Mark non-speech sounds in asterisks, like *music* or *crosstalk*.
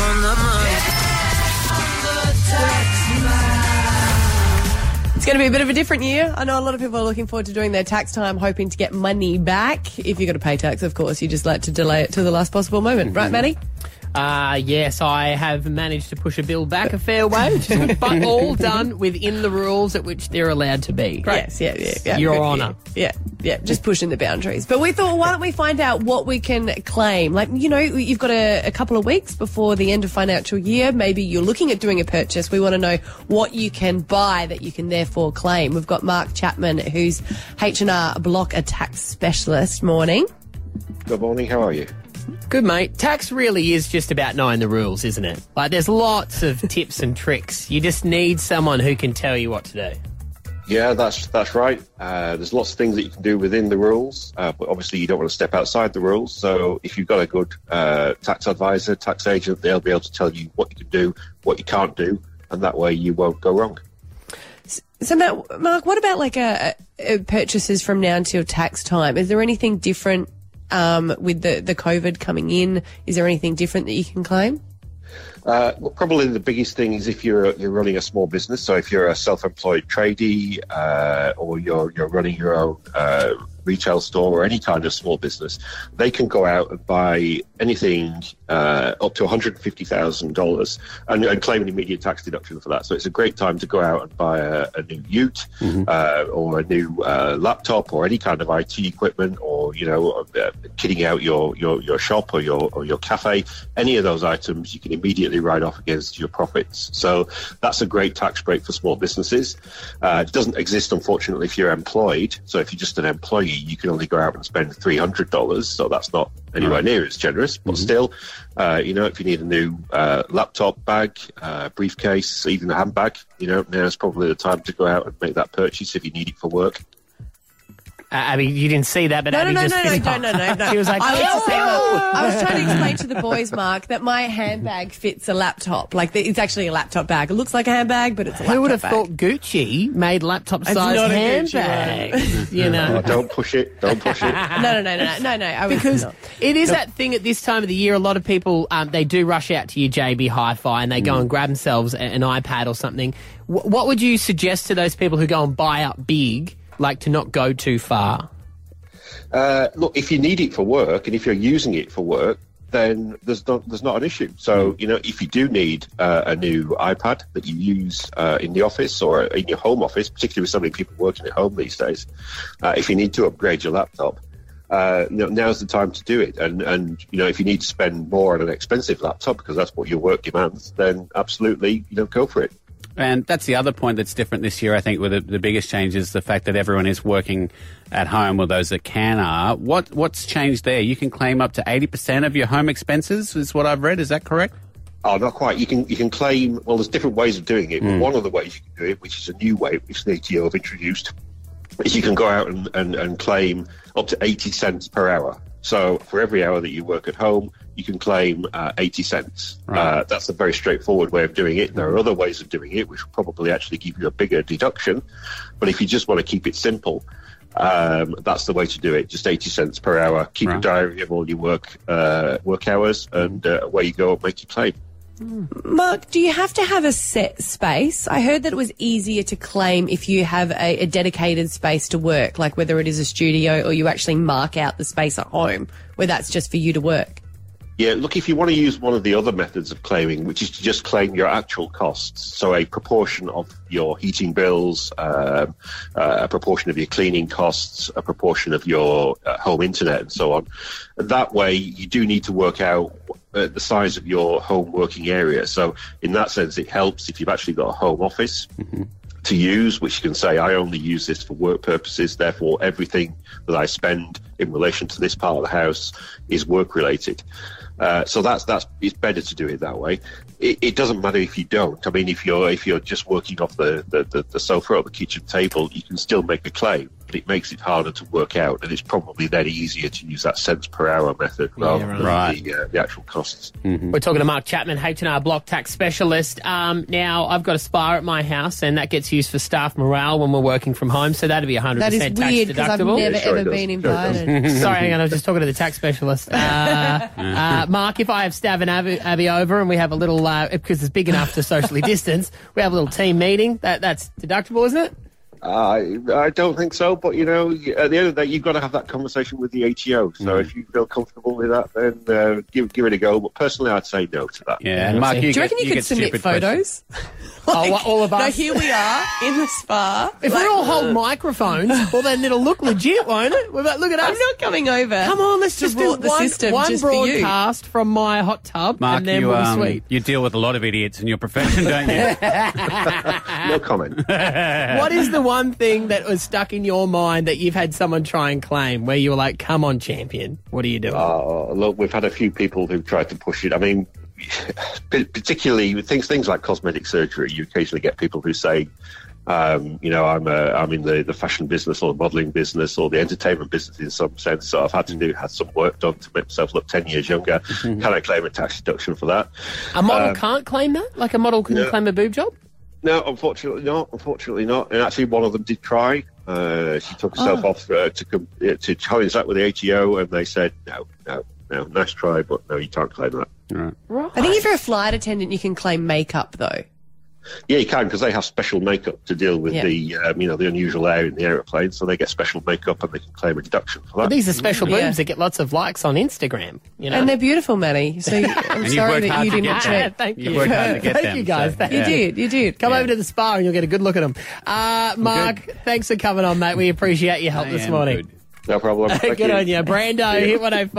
on the money. It's going to be a bit of a different year. I know a lot of people are looking forward to doing their tax time, hoping to get money back. If you've got to pay tax, of course, you just like to delay it to the last possible moment, right, Maddie? Uh, yes, I have managed to push a bill back a fair way, but all done within the rules at which they're allowed to be. Yes, yeah, yeah, yeah. Your Honour. Yeah, yeah, just pushing the boundaries. But we thought, why don't we find out what we can claim? Like, you know, you've got a, a couple of weeks before the end of financial year. Maybe you're looking at doing a purchase. We want to know what you can buy that you can therefore claim. We've got Mark Chapman, who's H&R Block a tax specialist. Morning. Good morning. How are you? Good, mate. Tax really is just about knowing the rules, isn't it? Like, there's lots of *laughs* tips and tricks. You just need someone who can tell you what to do. Yeah, that's that's right. Uh, there's lots of things that you can do within the rules, uh, but obviously you don't want to step outside the rules. So if you've got a good uh, tax advisor, tax agent, they'll be able to tell you what you can do, what you can't do, and that way you won't go wrong. So, Matt, Mark, what about like a, a purchases from now until tax time? Is there anything different um, with the, the COVID coming in? Is there anything different that you can claim? Uh, well, probably the biggest thing is if you're you're running a small business. So if you're a self-employed tradie uh, or you're you're running your own uh, retail store or any kind of small business, they can go out and buy anything uh, up to one hundred fifty thousand dollars and claim an immediate tax deduction for that. So it's a great time to go out and buy a, a new Ute uh, or a new uh, laptop or any kind of IT equipment or you know uh, kitting out your, your, your shop or your or your cafe. Any of those items you can immediately write off against your profits. So that's a great tax break for small businesses. Uh, it doesn't exist unfortunately if you're employed. So if you're just an employee, you can only go out and spend three hundred dollars. So that's not anywhere near as generous. But still, uh, you know, if you need a new uh, laptop bag, uh, briefcase, even a handbag, you know, now's probably the time to go out and make that purchase if you need it for work. Uh, Abby, you didn't see that, but No, no, Abby no, just no, no, no, no, no, no. She was like, I was, just saying, "Oh!" I was trying to explain to the *laughs* boys, Mark, that my handbag fits a laptop. Like, it's actually a laptop bag. It looks like a handbag, but it's a laptop Who would have bag. thought Gucci made laptop-sized not Gucci handbags? You *laughs* know, Oh, don't push it. Don't push it. *laughs* No, no, no, no, no, no. I because not. it is that thing at this time of the year. A lot of people um, they do rush out to your JB Hi-Fi and they go and grab themselves an iPad or something. Wh- what would you suggest to those people who go and buy up big, like to not go too far? Uh, look, if you need it for work and if you're using it for work, then there's not there's not an issue. So you know, if you do need uh, a new iPad that you use uh, in the office or in your home office, particularly with so many people working at home these days, uh, if you need to upgrade your laptop. Uh, now's the time to do it, and and you know if you need to spend more on an expensive laptop because that's what your work demands, then absolutely you know go for it. And that's the other point that's different this year, I think, with the, the biggest change is the fact that everyone is working at home, or those that can are. What What's changed there? You can claim up to 80% of your home expenses, is what I've read. Is that correct? Oh, not quite. You can you can claim. Well, there's different ways of doing it. But hmm. one of the ways you can do it, which is a new way, which the ATO have introduced, is you can go out and, and, and claim up to 80 cents per hour. So for every hour that you work at home, you can claim uh, 80 cents. Uh, that's a very straightforward way of doing it. There are other ways of doing it, which will probably actually give you a bigger deduction. But if you just want to keep it simple, um, that's the way to do it. Just 80 cents per hour. Keep a diary of all your work uh, work hours, and uh, away you go and make your claim. Mark, do you have to have a set space? I heard that it was easier to claim if you have a, a dedicated space to work, like whether it is a studio or you actually mark out the space at home where that's just for you to work. Yeah, look, if you want to use one of the other methods of claiming, which is to just claim your actual costs, so a proportion of your heating bills, um, uh, a proportion of your cleaning costs, a proportion of your uh, home internet, and so on. That way, you do need to work out uh, the size of your home working area. So, in that sense, it helps if you've actually got a home office to use, which you can say, I only use this for work purposes. Therefore, everything that I spend in relation to this part of the house is work related. Uh, so that's that's it's better to do it that way. It, it doesn't matter if you don't. I mean, if you're if you're just working off the, the, the, the sofa or the kitchen table, you can still make a claim. But it makes it harder to work out, and it's probably then easier to use that cents per hour method rather than right. the, uh, the actual costs. We're talking to Mark Chapman, H&R Block Tax Specialist. Um, now, I've got a spa at my house, and that gets used for staff morale when we're working from home, so that'd be 100% That is tax weird because I've deductible. never Yeah, sure ever does. been Sure invited. *laughs* Sorry, hang on, I was just talking to the tax specialist. *laughs* Uh, uh, Mark, if I have Stav and Abby, Abby over and we have a little, uh, because it's big enough to socially *laughs* distance, we have a little team meeting, that that's deductible, isn't it? I I don't think so, but you know, at the end of the day, you've got to have that conversation with the ATO. So if you feel comfortable with that, then uh, give give it a go. But personally, I'd say no to that. Yeah, and Mark, see. you Do you get, reckon you, could submit stupid questions. photos? *laughs* Oh, what, all of No, us? here we are in the spa. If we all hold microphones, well, then it'll look legit, won't it? We're like, look at us. I'm not coming over. Come on, let's to just do rort the one, system one just for broadcast from my hot tub, Mark, and then you, we'll um, sweet. you deal with a lot of idiots in your profession, don't you? *laughs* No comment. *laughs* what is the one thing that was stuck in your mind that you've had someone try and claim where you were like, come on, champion, what are you doing? Uh, look, we've had a few people who've tried to push it. I mean, *laughs* particularly with things things like cosmetic surgery, you occasionally get people who say, um, you know, I'm uh, I'm in the, the fashion business or the modelling business or the entertainment business in some sense. So I've had to do had some work done to make myself look ten years younger. *laughs* Can I claim a tax deduction for that? a model um, can't claim that? Like a model can no. claim a boob job? No, unfortunately not. Unfortunately not. And actually, one of them did try. Uh, she took herself off uh, to com- uh, to challenge that with the ATO, and they said no, no, no. Nice try, but no, you can't claim that. Right. I think if you're a flight attendant, you can claim makeup though. Yeah, you can because they have special makeup to deal with Yeah. the um, you know the unusual air in the aeroplane, so they get special makeup and they can claim a deduction for But that. these are special Yeah. boobs that get lots of likes on Instagram. You know, And they're beautiful, Manny. So *laughs* I'm sorry that you didn't get check. there. Thank You've you. worked hard to get Thank them, you, guys. so, Thank You yeah. did, you did. Come Yeah. over to the spa and you'll get a good look at them. Uh, Mark, thanks for coming on, mate. We appreciate your help I this morning. good. no problem. *laughs* Thank Good you. on you. Brando, hit 105.